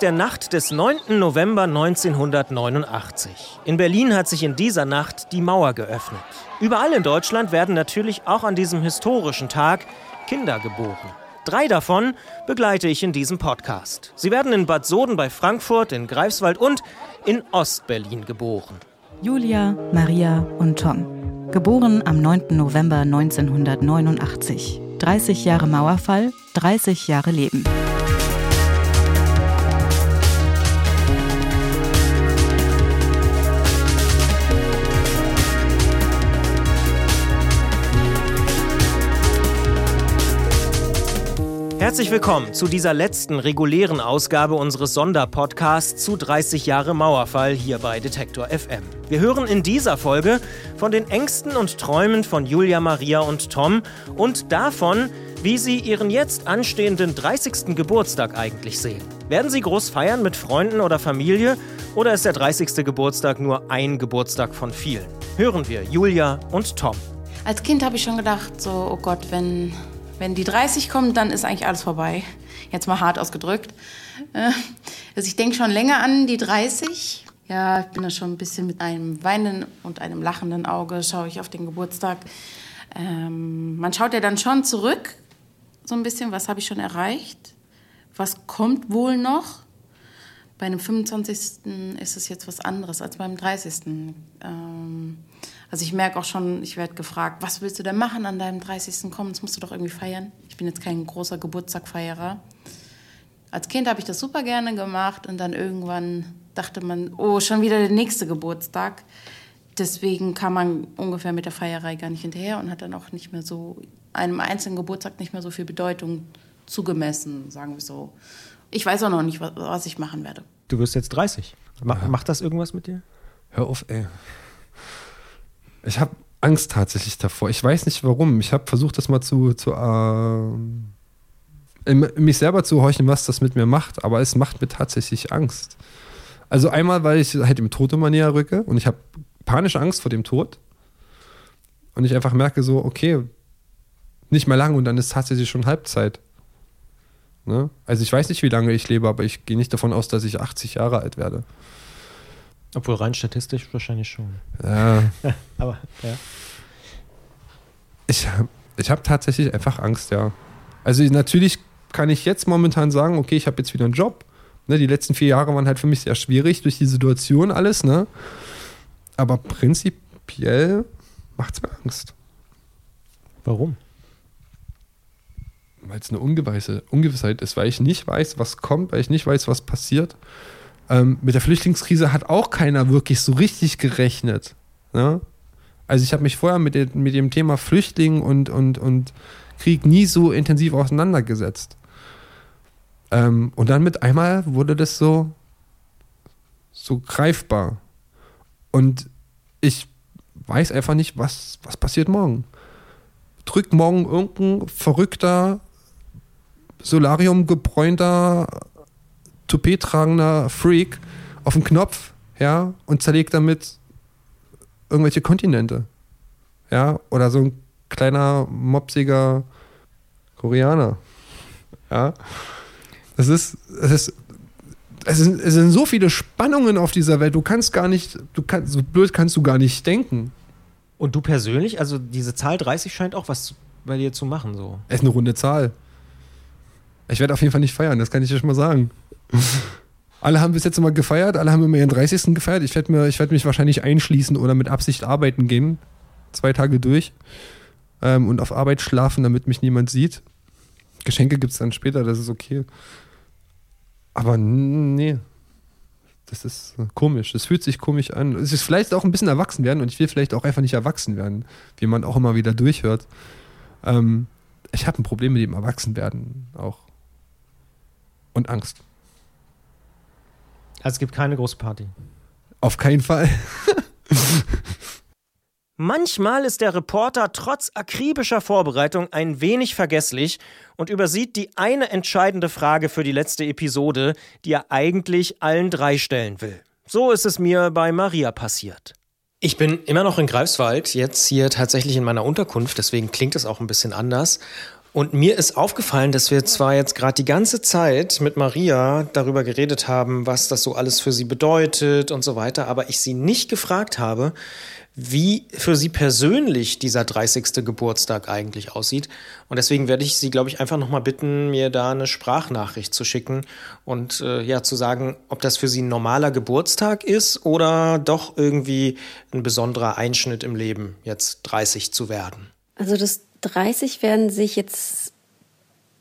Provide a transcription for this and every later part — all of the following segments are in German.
Der Nacht des 9. November 1989. In Berlin hat sich in dieser Nacht die Mauer geöffnet. Überall in Deutschland werden natürlich auch an diesem historischen Tag Kinder geboren. Drei davon begleite ich in diesem Podcast. Sie werden in Bad Soden bei Frankfurt, in Greifswald und in Ostberlin geboren. Julia, Maria und Tom. Geboren am 9. November 1989. 30 Jahre Mauerfall, 30 Jahre Leben. Herzlich willkommen zu dieser letzten regulären Ausgabe unseres Sonderpodcasts zu 30 Jahre Mauerfall hier bei Detektor FM. Wir hören in dieser Folge von den Ängsten und Träumen von Julia Maria und Tom und davon, wie sie ihren jetzt anstehenden 30. Geburtstag eigentlich sehen. Werden sie groß feiern mit Freunden oder Familie oder ist der 30. Geburtstag nur ein Geburtstag von vielen? Hören wir Julia und Tom. Als Kind habe ich schon gedacht, so, oh Gott, wenn wenn die 30 kommen, dann ist eigentlich alles vorbei. Jetzt mal hart ausgedrückt. Äh, also ich denke schon länger an die 30. Ja, ich bin da schon ein bisschen mit einem weinenden und einem lachenden Auge, schaue ich auf den Geburtstag. Ähm, man schaut ja dann schon zurück, so ein bisschen, was habe ich schon erreicht? Was kommt wohl noch? Bei einem 25. ist es jetzt was anderes als beim 30. Ähm, also ich merke auch schon, ich werde gefragt, was willst du denn machen an deinem 30. Komm, das musst du doch irgendwie feiern. Ich bin jetzt kein großer Geburtstagfeierer. Als Kind habe ich das super gerne gemacht und dann irgendwann dachte man, oh, schon wieder der nächste Geburtstag. Deswegen kam man ungefähr mit der Feierei gar nicht hinterher und hat dann auch nicht mehr so einem einzelnen Geburtstag nicht mehr so viel Bedeutung zugemessen, sagen wir so. Ich weiß auch noch nicht, was ich machen werde. Du wirst jetzt 30. Macht das irgendwas mit dir? Hör auf, ey. Ich habe Angst tatsächlich davor. Ich weiß nicht warum. Ich habe versucht, das mal zu, zu äh, mich selber zu horchen, was das mit mir macht, aber es macht mir tatsächlich Angst. Also einmal, weil ich halt dem Tod immer näher rücke und ich habe panische Angst vor dem Tod. Und ich einfach merke so, okay, nicht mehr lang und dann ist tatsächlich schon Halbzeit. Ne? Also ich weiß nicht, wie lange ich lebe, aber ich gehe nicht davon aus, dass ich 80 Jahre alt werde. Obwohl rein statistisch wahrscheinlich schon. Ja. Aber, ja. Ich, ich habe tatsächlich einfach Angst, ja. Also natürlich kann ich jetzt momentan sagen, okay, ich habe jetzt wieder einen Job. Ne, die letzten vier Jahre waren halt für mich sehr schwierig durch die Situation alles, ne? Aber prinzipiell macht es mir Angst. Warum? Weil es eine Ungewissheit ist, weil ich nicht weiß, was kommt, weil ich nicht weiß, was passiert. Ähm, mit der Flüchtlingskrise hat auch keiner wirklich so richtig gerechnet. Ne? Also ich habe mich vorher mit, den, mit dem Thema Flüchtling und, und, und Krieg nie so intensiv auseinandergesetzt. Ähm, und dann mit einmal wurde das so, so greifbar. Und ich weiß einfach nicht, was, was passiert morgen. Drückt morgen irgendein verrückter, Solarium gebräunter Toupet tragender Freak auf den Knopf, ja, und zerlegt damit irgendwelche Kontinente. Ja, oder so ein kleiner, mopsiger Koreaner. Ja. Es ist, es ist, es sind, es sind so viele Spannungen auf dieser Welt, du kannst gar nicht, du kannst, so blöd kannst du gar nicht denken. Und du persönlich, also diese Zahl 30 scheint auch was bei dir zu machen, so. Es ist eine runde Zahl. Ich werde auf jeden Fall nicht feiern, das kann ich dir schon mal sagen. Alle haben bis jetzt immer gefeiert, alle haben immer ihren 30. gefeiert. Ich werde werd mich wahrscheinlich einschließen oder mit Absicht arbeiten gehen. Zwei Tage durch. Ähm, und auf Arbeit schlafen, damit mich niemand sieht. Geschenke gibt es dann später, das ist okay. Aber nee. Das ist komisch. Das fühlt sich komisch an. Es ist vielleicht auch ein bisschen erwachsen werden und ich will vielleicht auch einfach nicht erwachsen werden, wie man auch immer wieder durchhört. Ähm, ich habe ein Problem mit dem Erwachsenwerden auch. Und Angst. Also es gibt keine große Party. Auf keinen Fall. Manchmal ist der Reporter trotz akribischer Vorbereitung ein wenig vergesslich und übersieht die eine entscheidende Frage für die letzte Episode, die er eigentlich allen drei stellen will. So ist es mir bei Maria passiert. Ich bin immer noch in Greifswald, jetzt hier tatsächlich in meiner Unterkunft, deswegen klingt es auch ein bisschen anders. Und mir ist aufgefallen, dass wir zwar jetzt gerade die ganze Zeit mit Maria darüber geredet haben, was das so alles für sie bedeutet und so weiter, aber ich sie nicht gefragt habe, wie für sie persönlich dieser 30. Geburtstag eigentlich aussieht. Und deswegen werde ich sie, glaube ich, einfach nochmal bitten, mir da eine Sprachnachricht zu schicken und äh, ja zu sagen, ob das für sie ein normaler Geburtstag ist oder doch irgendwie ein besonderer Einschnitt im Leben, jetzt 30 zu werden. Also das 30 werden sich jetzt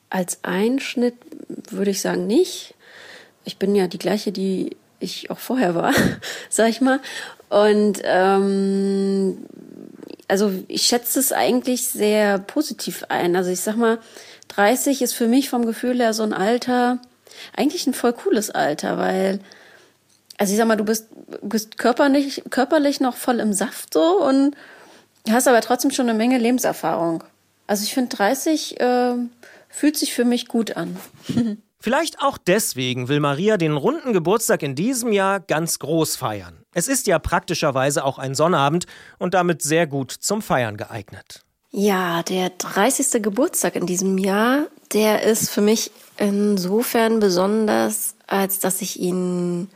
als Einschnitt, würde ich sagen, nicht. Ich bin ja die gleiche, die ich auch vorher war, sag ich mal. Und ähm, also ich schätze es eigentlich sehr positiv ein. Also ich sag mal, 30 ist für mich vom Gefühl her so ein Alter, eigentlich ein voll cooles Alter, weil, also ich sag mal, du bist, bist körperlich, körperlich noch voll im Saft so und hast aber trotzdem schon eine Menge Lebenserfahrung. Also ich finde 30 äh, fühlt sich für mich gut an. Vielleicht auch deswegen will Maria den runden Geburtstag in diesem Jahr ganz groß feiern. Es ist ja praktischerweise auch ein Sonnabend und damit sehr gut zum Feiern geeignet. Ja, der 30. Geburtstag in diesem Jahr, der ist für mich insofern besonders, als dass ich ihn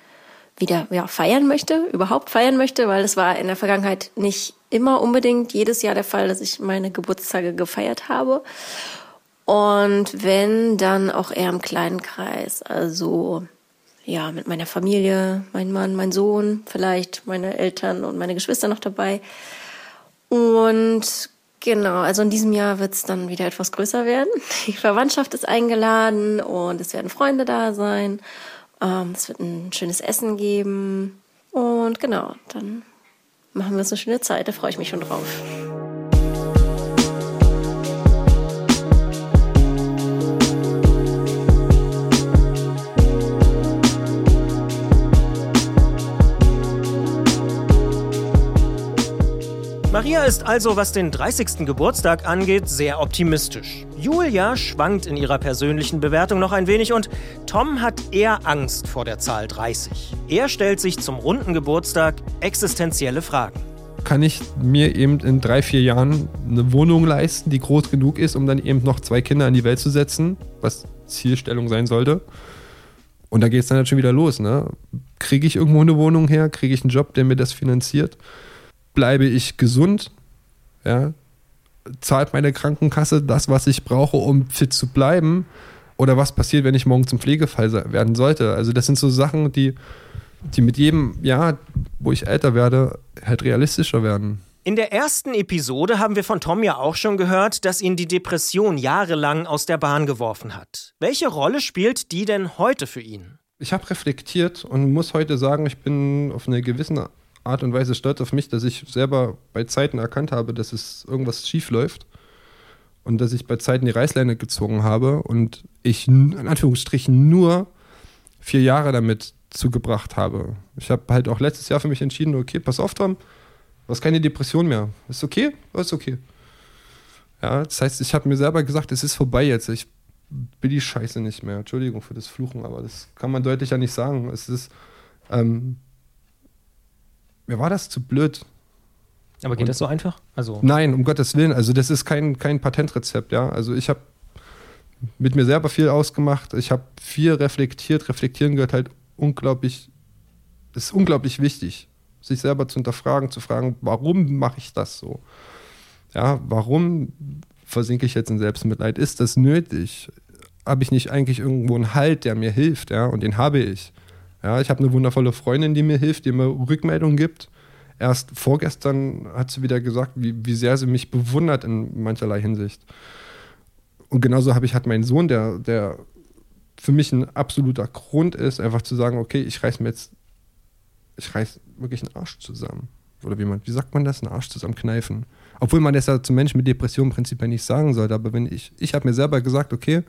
wieder ja, feiern möchte, überhaupt feiern möchte, weil es war in der Vergangenheit nicht immer unbedingt jedes Jahr der Fall, dass ich meine Geburtstage gefeiert habe. Und wenn, dann auch eher im kleinen Kreis. Also ja, mit meiner Familie, mein Mann, mein Sohn, vielleicht meine Eltern und meine Geschwister noch dabei. Und genau, also in diesem Jahr wird es dann wieder etwas größer werden. Die Verwandtschaft ist eingeladen und es werden Freunde da sein. Ähm, es wird ein schönes Essen geben. Und genau, dann machen wir uns eine schöne Zeit. Da freue ich mich schon drauf. Maria ist also, was den 30. Geburtstag angeht, sehr optimistisch. Julia schwankt in ihrer persönlichen Bewertung noch ein wenig und Tom hat eher Angst vor der Zahl 30. Er stellt sich zum runden Geburtstag existenzielle Fragen. Kann ich mir eben in drei, vier Jahren eine Wohnung leisten, die groß genug ist, um dann eben noch zwei Kinder in die Welt zu setzen, was Zielstellung sein sollte? Und da geht es dann halt schon wieder los. Ne? Kriege ich irgendwo eine Wohnung her? Kriege ich einen Job, der mir das finanziert? Bleibe ich gesund, ja, zahlt meine Krankenkasse das, was ich brauche, um fit zu bleiben, oder was passiert, wenn ich morgen zum Pflegefall werden sollte. Also das sind so Sachen, die, die mit jedem Jahr, wo ich älter werde, halt realistischer werden. In der ersten Episode haben wir von Tom ja auch schon gehört, dass ihn die Depression jahrelang aus der Bahn geworfen hat. Welche Rolle spielt die denn heute für ihn? Ich habe reflektiert und muss heute sagen, ich bin auf eine gewisse Art und Weise stolz auf mich, dass ich selber bei Zeiten erkannt habe, dass es irgendwas schief läuft und dass ich bei Zeiten die Reißleine gezogen habe und ich in Anführungsstrichen nur vier Jahre damit zugebracht habe. Ich habe halt auch letztes Jahr für mich entschieden, okay, pass auf, Tom, du hast keine Depression mehr. Ist okay? Ist okay. Ja, das heißt, ich habe mir selber gesagt, es ist vorbei jetzt. Ich will die Scheiße nicht mehr. Entschuldigung für das Fluchen, aber das kann man deutlicher nicht sagen. Es ist, ähm, mir war das zu blöd. Aber geht Und, das so einfach? Also nein, um Gottes Willen. Also das ist kein, kein Patentrezept, ja. Also ich habe mit mir selber viel ausgemacht. Ich habe viel reflektiert. Reflektieren gehört halt unglaublich, ist unglaublich wichtig, sich selber zu hinterfragen, zu fragen, warum mache ich das so? Ja, warum versinke ich jetzt in Selbstmitleid? Ist das nötig? Habe ich nicht eigentlich irgendwo einen Halt, der mir hilft? Ja, und den habe ich. Ja, ich habe eine wundervolle Freundin, die mir hilft, die mir Rückmeldungen gibt. Erst vorgestern hat sie wieder gesagt, wie, wie sehr sie mich bewundert in mancherlei Hinsicht. Und genauso habe ich halt meinen Sohn, der, der für mich ein absoluter Grund ist, einfach zu sagen, okay, ich reiß mir jetzt, ich reiß wirklich einen Arsch zusammen. Oder wie man, wie sagt man das, einen Arsch zusammenkneifen? Obwohl man das ja zum Menschen mit Depressionen prinzipiell nicht sagen sollte, aber wenn ich, ich habe mir selber gesagt, okay,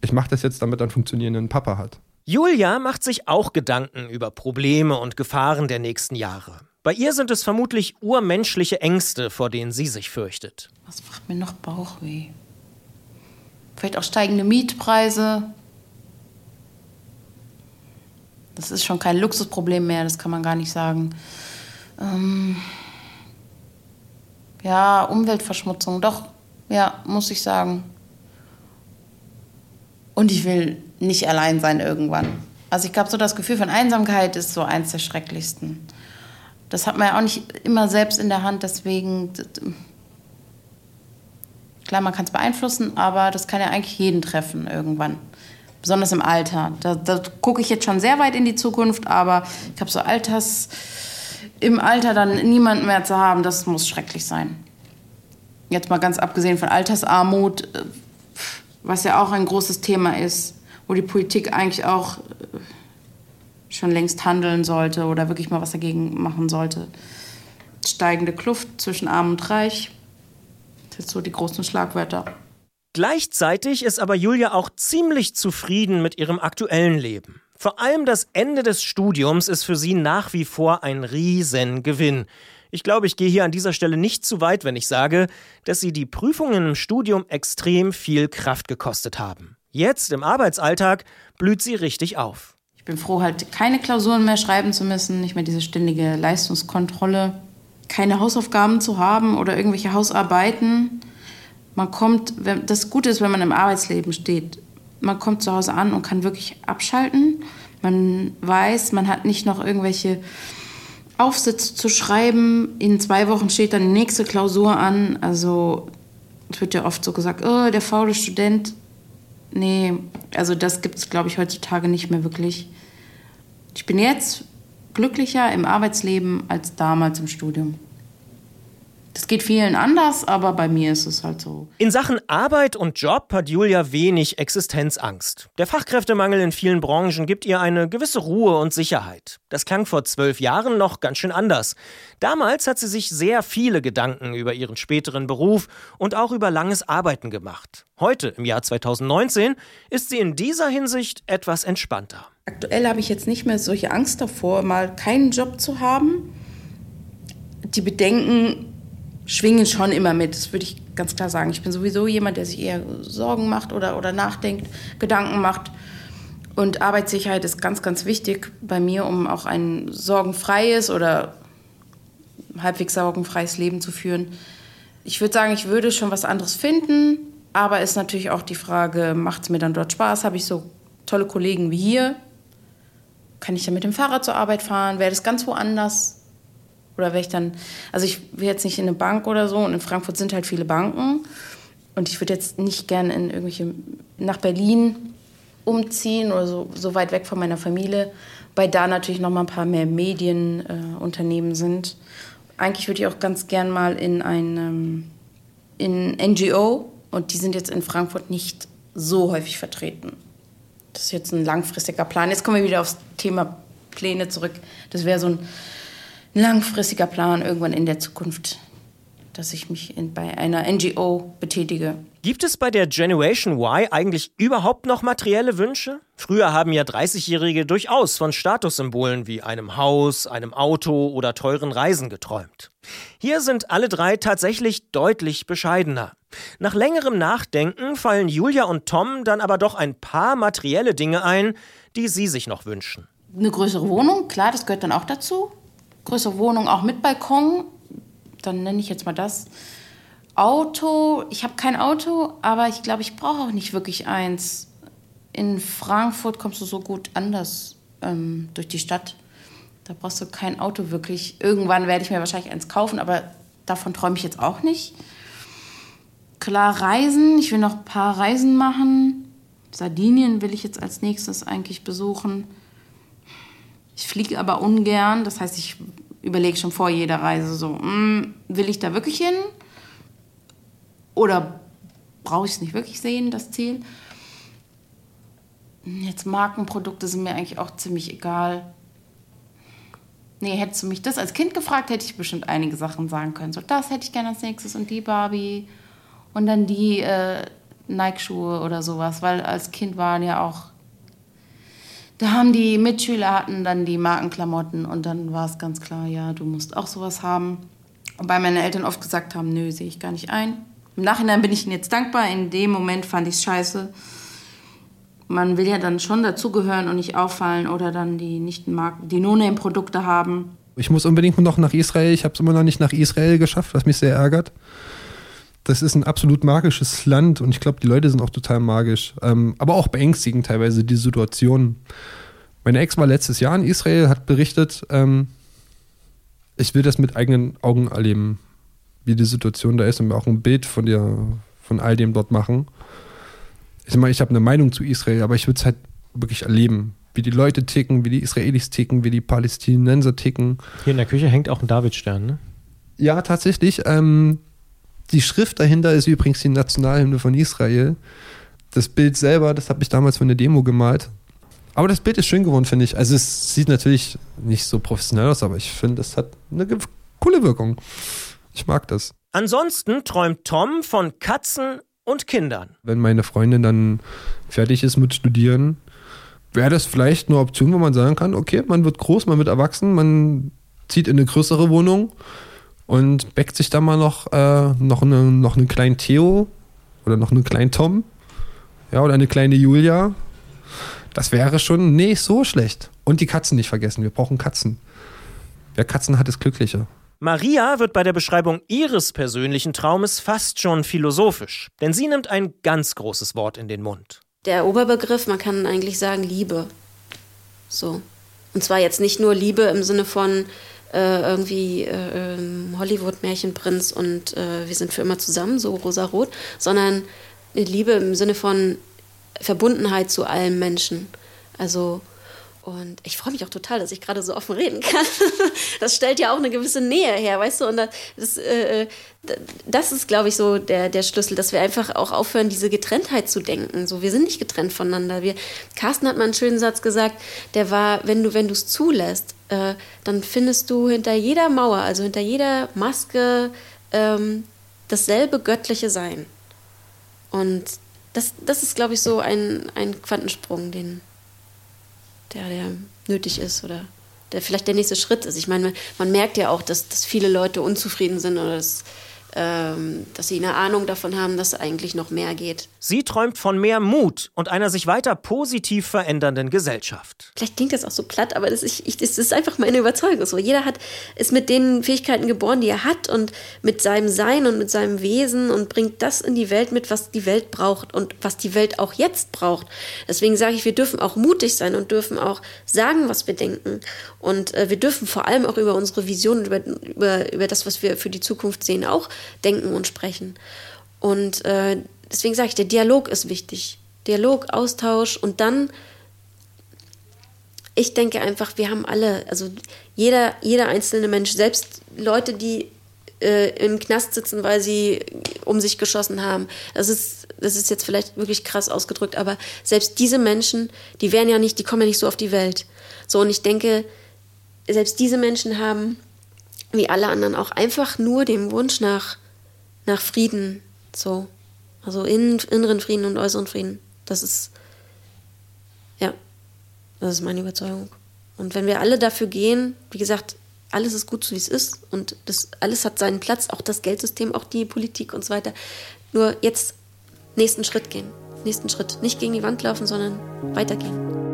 ich mache das jetzt, damit er einen funktionierenden Papa hat. Julia macht sich auch Gedanken über Probleme und Gefahren der nächsten Jahre. Bei ihr sind es vermutlich urmenschliche Ängste, vor denen sie sich fürchtet. Was macht mir noch Bauchweh? Vielleicht auch steigende Mietpreise. Das ist schon kein Luxusproblem mehr, das kann man gar nicht sagen. Ähm ja, Umweltverschmutzung, doch. Ja, muss ich sagen. Und ich will nicht allein sein irgendwann. Also ich glaube, so das Gefühl von Einsamkeit ist so eins der schrecklichsten. Das hat man ja auch nicht immer selbst in der Hand, deswegen klar, man kann es beeinflussen, aber das kann ja eigentlich jeden treffen irgendwann. Besonders im Alter. Da, da gucke ich jetzt schon sehr weit in die Zukunft, aber ich glaube, so Alters im Alter dann niemanden mehr zu haben, das muss schrecklich sein. Jetzt mal ganz abgesehen von Altersarmut, äh, was ja auch ein großes Thema ist, wo die Politik eigentlich auch äh, schon längst handeln sollte oder wirklich mal was dagegen machen sollte. Steigende Kluft zwischen Arm und Reich. Das sind so die großen Schlagwörter. Gleichzeitig ist aber Julia auch ziemlich zufrieden mit ihrem aktuellen Leben. Vor allem das Ende des Studiums ist für sie nach wie vor ein Riesengewinn. Ich glaube, ich gehe hier an dieser Stelle nicht zu weit, wenn ich sage, dass sie die Prüfungen im Studium extrem viel Kraft gekostet haben. Jetzt im Arbeitsalltag blüht sie richtig auf. Ich bin froh, halt keine Klausuren mehr schreiben zu müssen, nicht mehr diese ständige Leistungskontrolle, keine Hausaufgaben zu haben oder irgendwelche Hausarbeiten. Man kommt, das Gute ist, wenn man im Arbeitsleben steht, man kommt zu Hause an und kann wirklich abschalten. Man weiß, man hat nicht noch irgendwelche Aufsitz zu schreiben. In zwei Wochen steht dann die nächste Klausur an. Also es wird ja oft so gesagt, oh, der faule Student. Nee, also das gibt es, glaube ich, heutzutage nicht mehr wirklich. Ich bin jetzt glücklicher im Arbeitsleben als damals im Studium. Das geht vielen anders, aber bei mir ist es halt so. In Sachen Arbeit und Job hat Julia wenig Existenzangst. Der Fachkräftemangel in vielen Branchen gibt ihr eine gewisse Ruhe und Sicherheit. Das klang vor zwölf Jahren noch ganz schön anders. Damals hat sie sich sehr viele Gedanken über ihren späteren Beruf und auch über langes Arbeiten gemacht. Heute, im Jahr 2019, ist sie in dieser Hinsicht etwas entspannter. Aktuell habe ich jetzt nicht mehr solche Angst davor, mal keinen Job zu haben. Die Bedenken schwingen schon immer mit, das würde ich ganz klar sagen. Ich bin sowieso jemand, der sich eher Sorgen macht oder, oder nachdenkt, Gedanken macht. Und Arbeitssicherheit ist ganz, ganz wichtig bei mir, um auch ein sorgenfreies oder halbwegs sorgenfreies Leben zu führen. Ich würde sagen, ich würde schon was anderes finden, aber ist natürlich auch die Frage, macht es mir dann dort Spaß? Habe ich so tolle Kollegen wie hier? Kann ich dann mit dem Fahrrad zur Arbeit fahren? Wäre das ganz woanders? Oder wäre ich dann, also ich will jetzt nicht in eine Bank oder so und in Frankfurt sind halt viele Banken und ich würde jetzt nicht gerne in irgendwelche, nach Berlin umziehen oder so, so weit weg von meiner Familie, weil da natürlich noch mal ein paar mehr Medienunternehmen äh, sind. Eigentlich würde ich auch ganz gern mal in ein ähm, in NGO und die sind jetzt in Frankfurt nicht so häufig vertreten. Das ist jetzt ein langfristiger Plan. Jetzt kommen wir wieder aufs Thema Pläne zurück. Das wäre so ein langfristiger Plan irgendwann in der Zukunft, dass ich mich in, bei einer NGO betätige. Gibt es bei der Generation Y eigentlich überhaupt noch materielle Wünsche? Früher haben ja 30-Jährige durchaus von Statussymbolen wie einem Haus, einem Auto oder teuren Reisen geträumt. Hier sind alle drei tatsächlich deutlich bescheidener. Nach längerem Nachdenken fallen Julia und Tom dann aber doch ein paar materielle Dinge ein, die sie sich noch wünschen. Eine größere Wohnung, klar, das gehört dann auch dazu größere Wohnung auch mit Balkon. Dann nenne ich jetzt mal das. Auto, ich habe kein Auto, aber ich glaube, ich brauche auch nicht wirklich eins. In Frankfurt kommst du so gut anders ähm, durch die Stadt. Da brauchst du kein Auto wirklich. Irgendwann werde ich mir wahrscheinlich eins kaufen, aber davon träume ich jetzt auch nicht. Klar, Reisen. Ich will noch ein paar Reisen machen. Sardinien will ich jetzt als nächstes eigentlich besuchen. Ich fliege aber ungern, das heißt, ich überlege schon vor jeder Reise so, mm, will ich da wirklich hin? Oder brauche ich es nicht wirklich sehen, das Ziel? Jetzt Markenprodukte sind mir eigentlich auch ziemlich egal. Nee, hättest du mich das als Kind gefragt, hätte ich bestimmt einige Sachen sagen können. So, das hätte ich gerne als nächstes und die Barbie und dann die äh, Nike-Schuhe oder sowas, weil als Kind waren ja auch da haben die Mitschüler hatten dann die Markenklamotten und dann war es ganz klar, ja, du musst auch sowas haben. Wobei meine Eltern oft gesagt haben, nö, sehe ich gar nicht ein. Im Nachhinein bin ich ihnen jetzt dankbar. In dem Moment fand ich es scheiße. Man will ja dann schon dazugehören und nicht auffallen oder dann die nicht Marken, die No-Name-Produkte haben. Ich muss unbedingt noch nach Israel. Ich habe es immer noch nicht nach Israel geschafft, was mich sehr ärgert. Das ist ein absolut magisches Land und ich glaube, die Leute sind auch total magisch. Ähm, aber auch beängstigend teilweise die Situation. Meine Ex war letztes Jahr in Israel, hat berichtet, ähm, ich will das mit eigenen Augen erleben, wie die Situation da ist und mir auch ein Bild von dir, von all dem dort machen. Ich meine, ich habe eine Meinung zu Israel, aber ich würde es halt wirklich erleben, wie die Leute ticken, wie die Israelis ticken, wie die Palästinenser ticken. Hier in der Küche hängt auch ein Davidstern, ne? Ja, tatsächlich. Ähm, die Schrift dahinter ist übrigens die Nationalhymne von Israel. Das Bild selber, das habe ich damals für eine Demo gemalt. Aber das Bild ist schön geworden, finde ich. Also es sieht natürlich nicht so professionell aus, aber ich finde, es hat eine coole Wirkung. Ich mag das. Ansonsten träumt Tom von Katzen und Kindern. Wenn meine Freundin dann fertig ist mit Studieren, wäre das vielleicht eine Option, wo man sagen kann, okay, man wird groß, man wird erwachsen, man zieht in eine größere Wohnung und bäckt sich da mal noch, äh, noch, eine, noch einen kleinen Theo oder noch einen kleinen Tom. Ja, oder eine kleine Julia das wäre schon nicht so schlecht. Und die Katzen nicht vergessen. Wir brauchen Katzen. Wer Katzen hat, ist glücklicher. Maria wird bei der Beschreibung ihres persönlichen Traumes fast schon philosophisch, denn sie nimmt ein ganz großes Wort in den Mund. Der Oberbegriff, man kann eigentlich sagen Liebe. So. Und zwar jetzt nicht nur Liebe im Sinne von äh, irgendwie äh, ähm, Hollywood-Märchenprinz und äh, wir sind für immer zusammen, so rosa-rot, sondern Liebe im Sinne von Verbundenheit zu allen Menschen. Also und ich freue mich auch total, dass ich gerade so offen reden kann. Das stellt ja auch eine gewisse Nähe her, weißt du? Und das, äh, das ist, glaube ich, so der, der Schlüssel, dass wir einfach auch aufhören, diese Getrenntheit zu denken. So, wir sind nicht getrennt voneinander. Wir, Carsten hat mal einen schönen Satz gesagt, der war, wenn du wenn es zulässt, äh, dann findest du hinter jeder Mauer, also hinter jeder Maske, ähm, dasselbe göttliche Sein. Und das, das ist, glaube ich, so ein, ein Quantensprung, den, der, der nötig ist oder der vielleicht der nächste Schritt ist. Ich meine, man merkt ja auch, dass, dass viele Leute unzufrieden sind oder dass ähm, dass sie eine Ahnung davon haben, dass eigentlich noch mehr geht. Sie träumt von mehr Mut und einer sich weiter positiv verändernden Gesellschaft. Vielleicht klingt das auch so platt, aber das ist, ich, das ist einfach meine Überzeugung. So, jeder hat, ist mit den Fähigkeiten geboren, die er hat und mit seinem Sein und mit seinem Wesen und bringt das in die Welt mit, was die Welt braucht und was die Welt auch jetzt braucht. Deswegen sage ich, wir dürfen auch mutig sein und dürfen auch sagen, was wir denken. Und äh, wir dürfen vor allem auch über unsere Vision und über, über, über das, was wir für die Zukunft sehen, auch denken und sprechen. Und äh, deswegen sage ich, der Dialog ist wichtig. Dialog, Austausch und dann, ich denke einfach, wir haben alle, also jeder, jeder einzelne Mensch, selbst Leute, die äh, im Knast sitzen, weil sie um sich geschossen haben. Das ist, das ist jetzt vielleicht wirklich krass ausgedrückt, aber selbst diese Menschen, die wären ja nicht, die kommen ja nicht so auf die Welt. So, und ich denke, selbst diese Menschen haben, wie alle anderen, auch einfach nur den Wunsch nach nach Frieden, so. Also in, inneren Frieden und äußeren Frieden. Das ist, ja, das ist meine Überzeugung. Und wenn wir alle dafür gehen, wie gesagt, alles ist gut so, wie es ist und das alles hat seinen Platz, auch das Geldsystem, auch die Politik und so weiter. Nur jetzt nächsten Schritt gehen. Nächsten Schritt. Nicht gegen die Wand laufen, sondern weitergehen.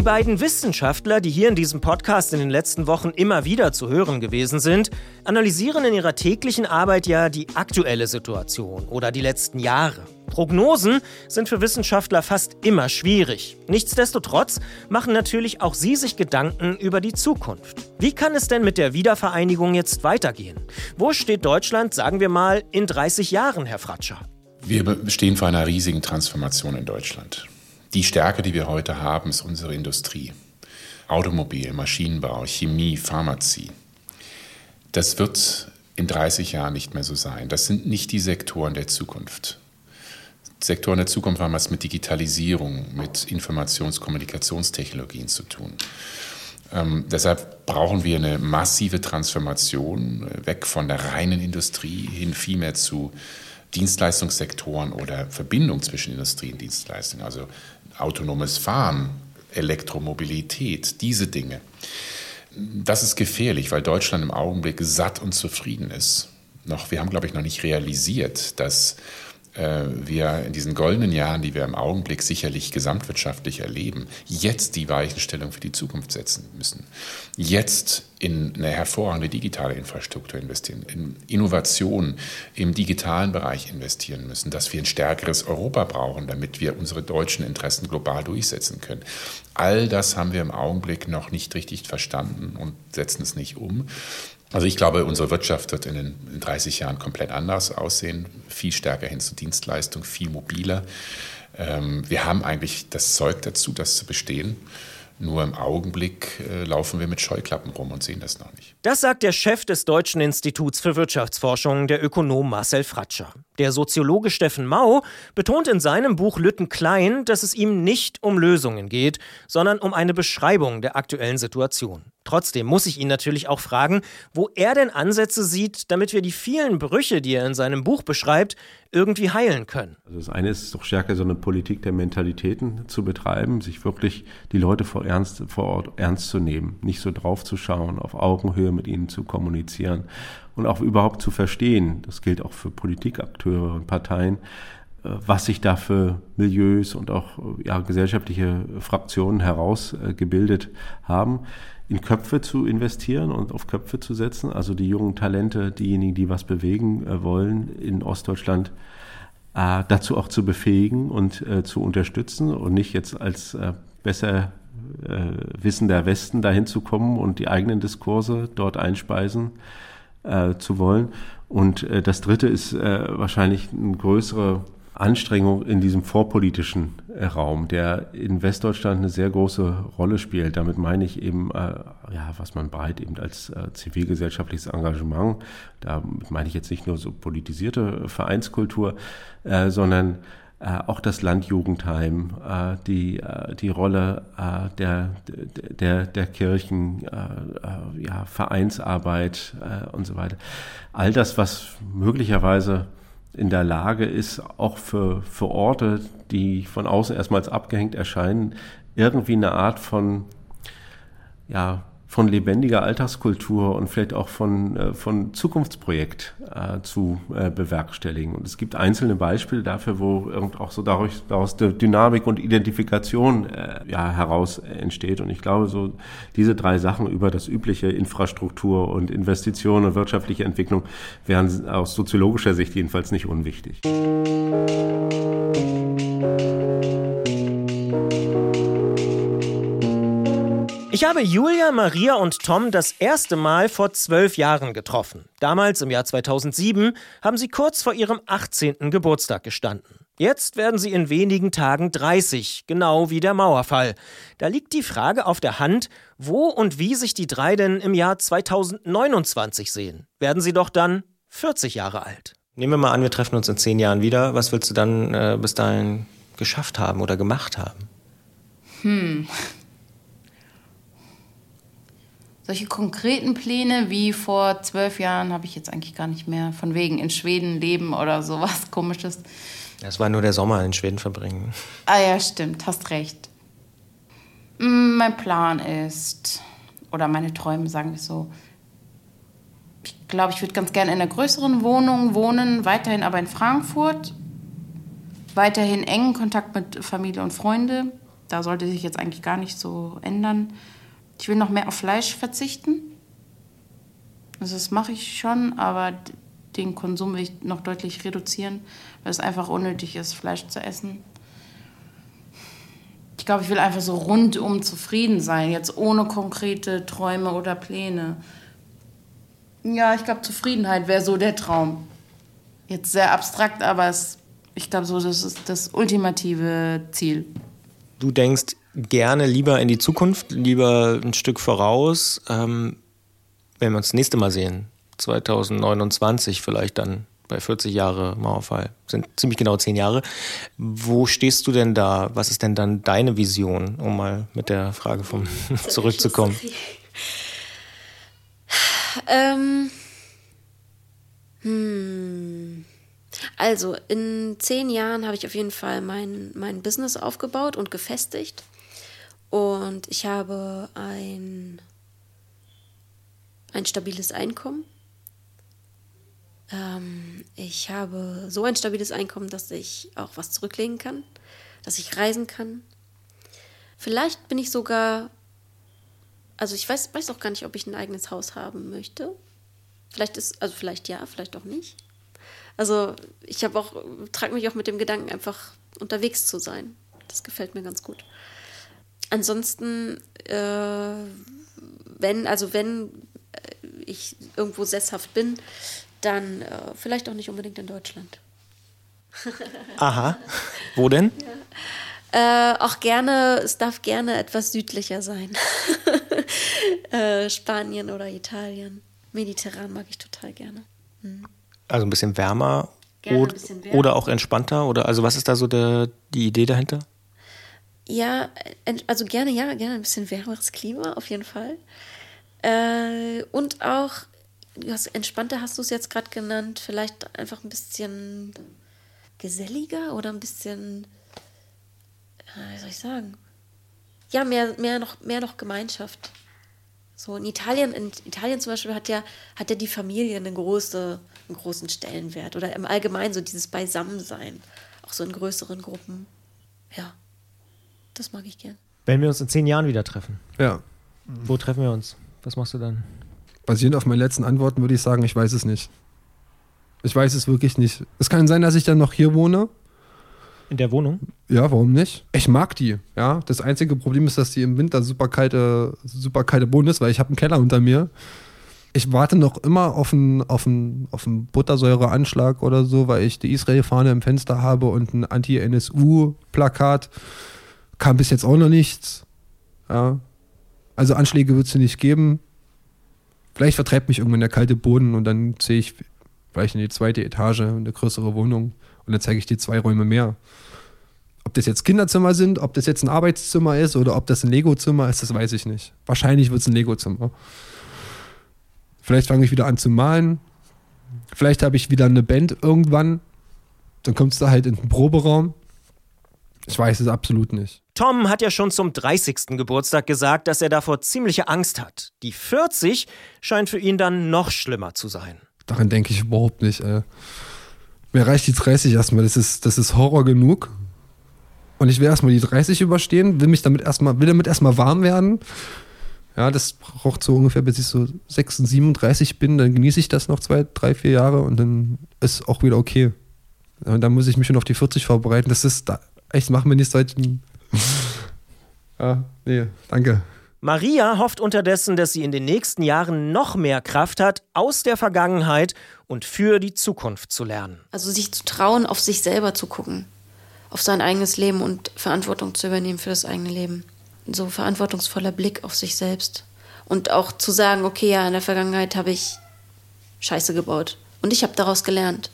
Die beiden Wissenschaftler, die hier in diesem Podcast in den letzten Wochen immer wieder zu hören gewesen sind, analysieren in ihrer täglichen Arbeit ja die aktuelle Situation oder die letzten Jahre. Prognosen sind für Wissenschaftler fast immer schwierig. Nichtsdestotrotz machen natürlich auch sie sich Gedanken über die Zukunft. Wie kann es denn mit der Wiedervereinigung jetzt weitergehen? Wo steht Deutschland, sagen wir mal, in 30 Jahren, Herr Fratscher? Wir stehen vor einer riesigen Transformation in Deutschland. Die Stärke, die wir heute haben, ist unsere Industrie. Automobil, Maschinenbau, Chemie, Pharmazie. Das wird in 30 Jahren nicht mehr so sein. Das sind nicht die Sektoren der Zukunft. Sektoren der Zukunft haben was mit Digitalisierung, mit Informations-Kommunikationstechnologien zu tun. Ähm, deshalb brauchen wir eine massive Transformation äh, weg von der reinen Industrie hin vielmehr zu Dienstleistungssektoren oder Verbindung zwischen Industrie und Dienstleistung. Also autonomes Fahren, Elektromobilität, diese Dinge. Das ist gefährlich, weil Deutschland im Augenblick satt und zufrieden ist. Noch, wir haben, glaube ich, noch nicht realisiert, dass äh, wir in diesen goldenen Jahren, die wir im Augenblick sicherlich gesamtwirtschaftlich erleben, jetzt die Weichenstellung für die Zukunft setzen müssen. Jetzt in eine hervorragende digitale Infrastruktur investieren, in Innovation im digitalen Bereich investieren müssen, dass wir ein stärkeres Europa brauchen, damit wir unsere deutschen Interessen global durchsetzen können. All das haben wir im Augenblick noch nicht richtig verstanden und setzen es nicht um. Also ich glaube, unsere Wirtschaft wird in den 30 Jahren komplett anders aussehen, viel stärker hin zu Dienstleistung, viel mobiler. Ähm, wir haben eigentlich das Zeug dazu, das zu bestehen. Nur im Augenblick äh, laufen wir mit Scheuklappen rum und sehen das noch nicht. Das sagt der Chef des Deutschen Instituts für Wirtschaftsforschung, der Ökonom Marcel Fratscher. Der Soziologe Steffen Mau betont in seinem Buch Lütten Klein, dass es ihm nicht um Lösungen geht, sondern um eine Beschreibung der aktuellen Situation. Trotzdem muss ich ihn natürlich auch fragen, wo er denn Ansätze sieht, damit wir die vielen Brüche, die er in seinem Buch beschreibt, irgendwie heilen können. Also das eine ist doch stärker so eine Politik der Mentalitäten zu betreiben, sich wirklich die Leute vor, ernst, vor Ort ernst zu nehmen, nicht so drauf zu schauen, auf Augenhöhe mit ihnen zu kommunizieren und auch überhaupt zu verstehen, das gilt auch für Politikakteure und Parteien, äh, was sich da für Milieus und auch ja, gesellschaftliche Fraktionen herausgebildet haben in Köpfe zu investieren und auf Köpfe zu setzen, also die jungen Talente, diejenigen, die was bewegen äh, wollen in Ostdeutschland, äh, dazu auch zu befähigen und äh, zu unterstützen und nicht jetzt als besser wissender Westen dahin zu kommen und die eigenen Diskurse dort einspeisen zu wollen. Und das Dritte ist wahrscheinlich eine größere Anstrengung in diesem vorpolitischen äh, Raum, der in Westdeutschland eine sehr große Rolle spielt. Damit meine ich eben, äh, ja, was man breit eben als äh, zivilgesellschaftliches Engagement, damit meine ich jetzt nicht nur so politisierte Vereinskultur, äh, sondern äh, auch das Landjugendheim, äh, die, die Rolle der, der, der Kirchen, ja, Vereinsarbeit und so weiter. All das, was möglicherweise in der Lage ist, auch für, für Orte, die von außen erstmals abgehängt erscheinen, irgendwie eine Art von, ja, von lebendiger Alltagskultur und vielleicht auch von, äh, von Zukunftsprojekt äh, zu äh, bewerkstelligen. Und es gibt einzelne Beispiele dafür, wo auch so daraus, daraus Dynamik und Identifikation ja, heraus entsteht. Und ich glaube, so diese drei Sachen über das übliche Infrastruktur und Investitionen und wirtschaftliche Entwicklung wären aus soziologischer Sicht jedenfalls nicht unwichtig. Ich habe Julia, Maria und Tom das erste Mal vor zwölf Jahren getroffen. Damals, im Jahr 2007, haben sie kurz vor ihrem 18. Geburtstag gestanden. Jetzt werden sie in wenigen Tagen 30, genau wie der Mauerfall. Da liegt die Frage auf der Hand, wo und wie sich die drei denn im Jahr 2029 sehen. Werden sie doch dann 40 Jahre alt. Nehmen wir mal an, wir treffen uns in zehn Jahren wieder. Was willst du dann äh, bis dahin geschafft haben oder gemacht haben? Hm, solche konkreten Pläne wie vor zwölf Jahren habe ich jetzt eigentlich gar nicht mehr. Von wegen in Schweden leben oder sowas komisches. Das war nur der Sommer in Schweden verbringen. Ah ja, stimmt, hast recht. Mm, mein Plan ist, oder meine Träume, sagen wir so, ich glaube, ich würde ganz gerne in einer größeren Wohnung wohnen, weiterhin aber in Frankfurt. Weiterhin engen Kontakt mit Familie und Freunde. Da sollte sich jetzt eigentlich gar nicht so ändern. Ich will noch mehr auf Fleisch verzichten. Also das mache ich schon, aber den Konsum will ich noch deutlich reduzieren, weil es einfach unnötig ist, Fleisch zu essen. Ich glaube, ich will einfach so rundum zufrieden sein, jetzt ohne konkrete Träume oder Pläne. Ja, ich glaube, Zufriedenheit wäre so der Traum. Jetzt sehr abstrakt, aber es, ich glaube, so, das ist das ultimative Ziel. Du denkst, gerne lieber in die Zukunft, lieber ein Stück voraus. Ähm, wenn wir uns das nächste Mal sehen, 2029 vielleicht dann bei 40 Jahre Mauerfall, sind ziemlich genau zehn Jahre. Wo stehst du denn da? Was ist denn dann deine Vision, um mal mit der Frage vom zurückzukommen? Ähm, hm. Also in zehn Jahren habe ich auf jeden Fall mein, mein Business aufgebaut und gefestigt. Und ich habe ein ein stabiles Einkommen. Ähm, ich habe so ein stabiles Einkommen, dass ich auch was zurücklegen kann, dass ich reisen kann. Vielleicht bin ich sogar, also ich weiß, weiß auch gar nicht, ob ich ein eigenes Haus haben möchte. Vielleicht ist, also vielleicht ja, vielleicht auch nicht. Also ich habe auch, trage mich auch mit dem Gedanken, einfach unterwegs zu sein. Das gefällt mir ganz gut. Ansonsten, äh, wenn, also wenn äh, ich irgendwo sesshaft bin, dann äh, vielleicht auch nicht unbedingt in Deutschland. Aha. Wo denn? Ja. Äh, auch gerne, es darf gerne etwas südlicher sein. äh, Spanien oder Italien. Mediterran mag ich total gerne. Hm. Also ein bisschen wärmer, gerne ein bisschen wärmer. oder auch entspannter? Oder also was ist da so der, die Idee dahinter? Ja, also gerne, ja, gerne ein bisschen wärmeres Klima, auf jeden Fall. Äh, und auch hast, entspannter hast du es jetzt gerade genannt, vielleicht einfach ein bisschen geselliger oder ein bisschen, äh, wie soll ich sagen? Ja, mehr, mehr, noch, mehr noch Gemeinschaft. So in Italien, in Italien zum Beispiel hat ja, hat ja die Familie eine große, einen großen Stellenwert. Oder im Allgemeinen so dieses Beisammensein. Auch so in größeren Gruppen. Ja, das mag ich gern. Wenn wir uns in zehn Jahren wieder treffen. Ja. Wo treffen wir uns? Was machst du dann? basierend auf meinen letzten Antworten würde ich sagen, ich weiß es nicht. Ich weiß es wirklich nicht. Es kann sein, dass ich dann noch hier wohne. In der Wohnung? Ja, warum nicht? Ich mag die, ja. Das einzige Problem ist, dass die im Winter super kalte, super kalte Boden ist, weil ich habe einen Keller unter mir. Ich warte noch immer auf einen, auf einen, auf einen Buttersäureanschlag oder so, weil ich die Israel-Fahne im Fenster habe und ein Anti-NSU-Plakat. Kam bis jetzt auch noch nichts. Ja. Also Anschläge wird es nicht geben. Vielleicht vertreibt mich irgendwann der kalte Boden und dann sehe ich vielleicht in die zweite Etage, eine größere Wohnung und dann zeige ich die zwei Räume mehr. Ob das jetzt Kinderzimmer sind, ob das jetzt ein Arbeitszimmer ist oder ob das ein Lego-Zimmer ist, das weiß ich nicht. Wahrscheinlich wird es ein Lego-Zimmer. Vielleicht fange ich wieder an zu malen. Vielleicht habe ich wieder eine Band irgendwann. Dann kommt es da halt in den Proberaum. Ich weiß es absolut nicht. Tom hat ja schon zum 30. Geburtstag gesagt, dass er davor ziemliche Angst hat. Die 40 scheint für ihn dann noch schlimmer zu sein. Daran denke ich überhaupt nicht. Ey. Mir reicht die 30 erstmal, das ist, das ist Horror genug. Und ich will erstmal die 30 überstehen, will mich damit erstmal, will damit erstmal warm werden. Ja, das braucht so ungefähr, bis ich so 36, 37 bin, dann genieße ich das noch zwei, drei, vier Jahre und dann ist auch wieder okay. Und dann muss ich mich schon auf die 40 vorbereiten. Das ist, da, echt, machen wir nicht solchen ja, nee, danke. Maria hofft unterdessen, dass sie in den nächsten Jahren noch mehr Kraft hat, aus der Vergangenheit und für die Zukunft zu lernen. Also sich zu trauen, auf sich selber zu gucken, auf sein eigenes Leben und Verantwortung zu übernehmen für das eigene Leben. So verantwortungsvoller Blick auf sich selbst. Und auch zu sagen, okay, ja, in der Vergangenheit habe ich Scheiße gebaut. Und ich habe daraus gelernt.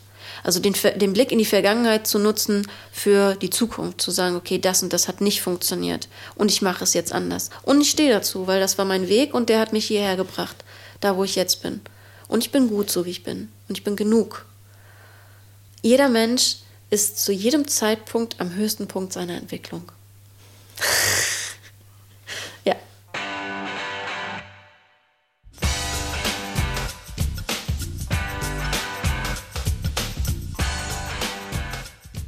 Also den, den Blick in die Vergangenheit zu nutzen für die Zukunft, zu sagen, okay, das und das hat nicht funktioniert und ich mache es jetzt anders. Und ich stehe dazu, weil das war mein Weg und der hat mich hierher gebracht, da wo ich jetzt bin. Und ich bin gut, so wie ich bin. Und ich bin genug. Jeder Mensch ist zu jedem Zeitpunkt am höchsten Punkt seiner Entwicklung.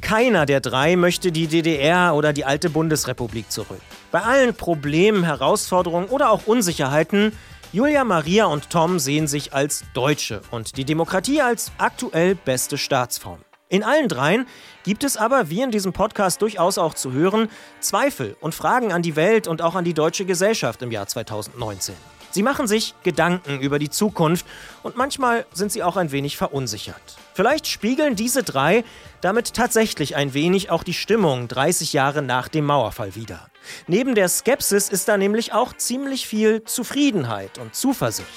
Keiner der drei möchte die DDR oder die alte Bundesrepublik zurück. Bei allen Problemen, Herausforderungen oder auch Unsicherheiten, Julia, Maria und Tom sehen sich als Deutsche und die Demokratie als aktuell beste Staatsform. In allen dreien gibt es aber, wie in diesem Podcast durchaus auch zu hören, Zweifel und Fragen an die Welt und auch an die deutsche Gesellschaft im Jahr 2019. Sie machen sich Gedanken über die Zukunft und manchmal sind sie auch ein wenig verunsichert. Vielleicht spiegeln diese drei damit tatsächlich ein wenig auch die Stimmung 30 Jahre nach dem Mauerfall wider. Neben der Skepsis ist da nämlich auch ziemlich viel Zufriedenheit und Zuversicht.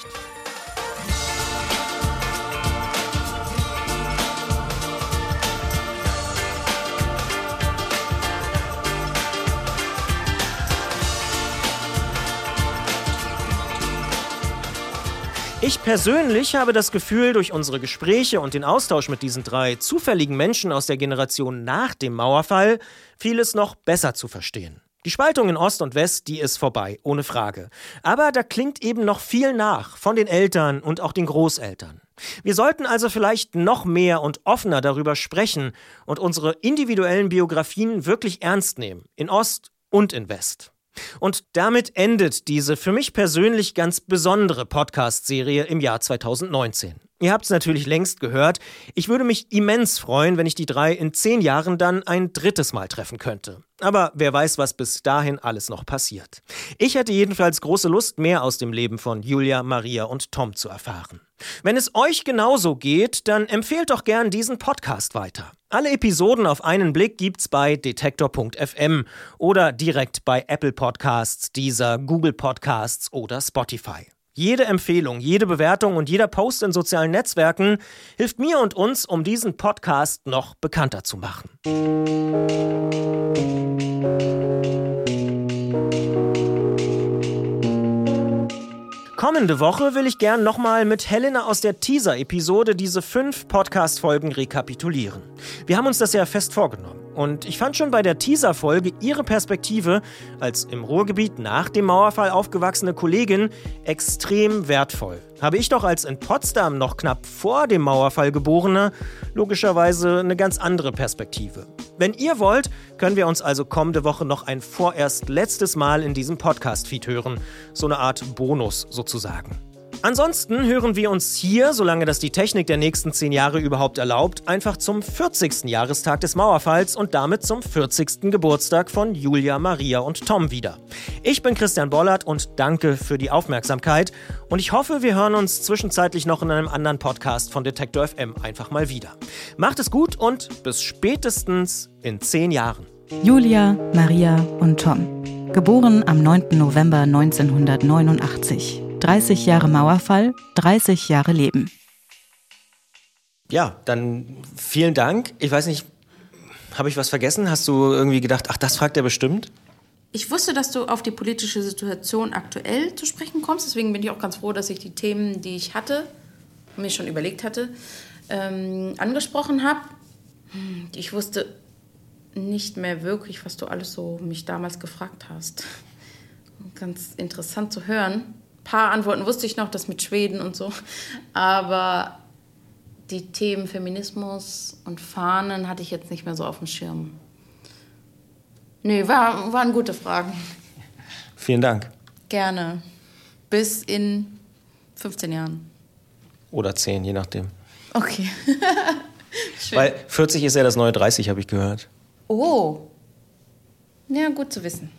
Ich persönlich habe das Gefühl, durch unsere Gespräche und den Austausch mit diesen drei zufälligen Menschen aus der Generation nach dem Mauerfall vieles noch besser zu verstehen. Die Spaltung in Ost und West, die ist vorbei, ohne Frage. Aber da klingt eben noch viel nach von den Eltern und auch den Großeltern. Wir sollten also vielleicht noch mehr und offener darüber sprechen und unsere individuellen Biografien wirklich ernst nehmen, in Ost und in West. Und damit endet diese für mich persönlich ganz besondere Podcast-Serie im Jahr 2019. Ihr habt es natürlich längst gehört. Ich würde mich immens freuen, wenn ich die drei in zehn Jahren dann ein drittes Mal treffen könnte. Aber wer weiß, was bis dahin alles noch passiert. Ich hätte jedenfalls große Lust, mehr aus dem Leben von Julia, Maria und Tom zu erfahren. Wenn es euch genauso geht, dann empfehlt doch gern diesen Podcast weiter. Alle Episoden auf einen Blick gibt's bei detektor.fm oder direkt bei Apple Podcasts, dieser Google Podcasts oder Spotify. Jede Empfehlung, jede Bewertung und jeder Post in sozialen Netzwerken hilft mir und uns, um diesen Podcast noch bekannter zu machen. Kommende Woche will ich gern nochmal mit Helena aus der Teaser-Episode diese fünf Podcast-Folgen rekapitulieren. Wir haben uns das ja fest vorgenommen. Und ich fand schon bei der Teaser-Folge ihre Perspektive als im Ruhrgebiet nach dem Mauerfall aufgewachsene Kollegin extrem wertvoll. Habe ich doch als in Potsdam noch knapp vor dem Mauerfall geborener logischerweise eine ganz andere Perspektive. Wenn ihr wollt, können wir uns also kommende Woche noch ein vorerst letztes Mal in diesem Podcast-Feed hören. So eine Art Bonus sozusagen. Ansonsten hören wir uns hier, solange das die Technik der nächsten zehn Jahre überhaupt erlaubt, einfach zum 40. Jahrestag des Mauerfalls und damit zum 40. Geburtstag von Julia, Maria und Tom wieder. Ich bin Christian Bollert und danke für die Aufmerksamkeit und ich hoffe, wir hören uns zwischenzeitlich noch in einem anderen Podcast von Detektor FM einfach mal wieder. Macht es gut und bis spätestens in zehn Jahren. Julia, Maria und Tom. Geboren am 9. November 1989. 30 Jahre Mauerfall, 30 Jahre Leben. Ja, dann vielen Dank. Ich weiß nicht, habe ich was vergessen? Hast du irgendwie gedacht, ach, das fragt er bestimmt? Ich wusste, dass du auf die politische Situation aktuell zu sprechen kommst. Deswegen bin ich auch ganz froh, dass ich die Themen, die ich hatte, mir schon überlegt hatte, ähm, angesprochen habe. Ich wusste nicht mehr wirklich, was du alles so mich damals gefragt hast. Ganz interessant zu hören paar Antworten wusste ich noch, das mit Schweden und so. Aber die Themen Feminismus und Fahnen hatte ich jetzt nicht mehr so auf dem Schirm. Nee, war, waren gute Fragen. Vielen Dank. Gerne. Bis in 15 Jahren. Oder 10, je nachdem. Okay. Weil 40 ist ja das neue 30, habe ich gehört. Oh. Ja, gut zu wissen.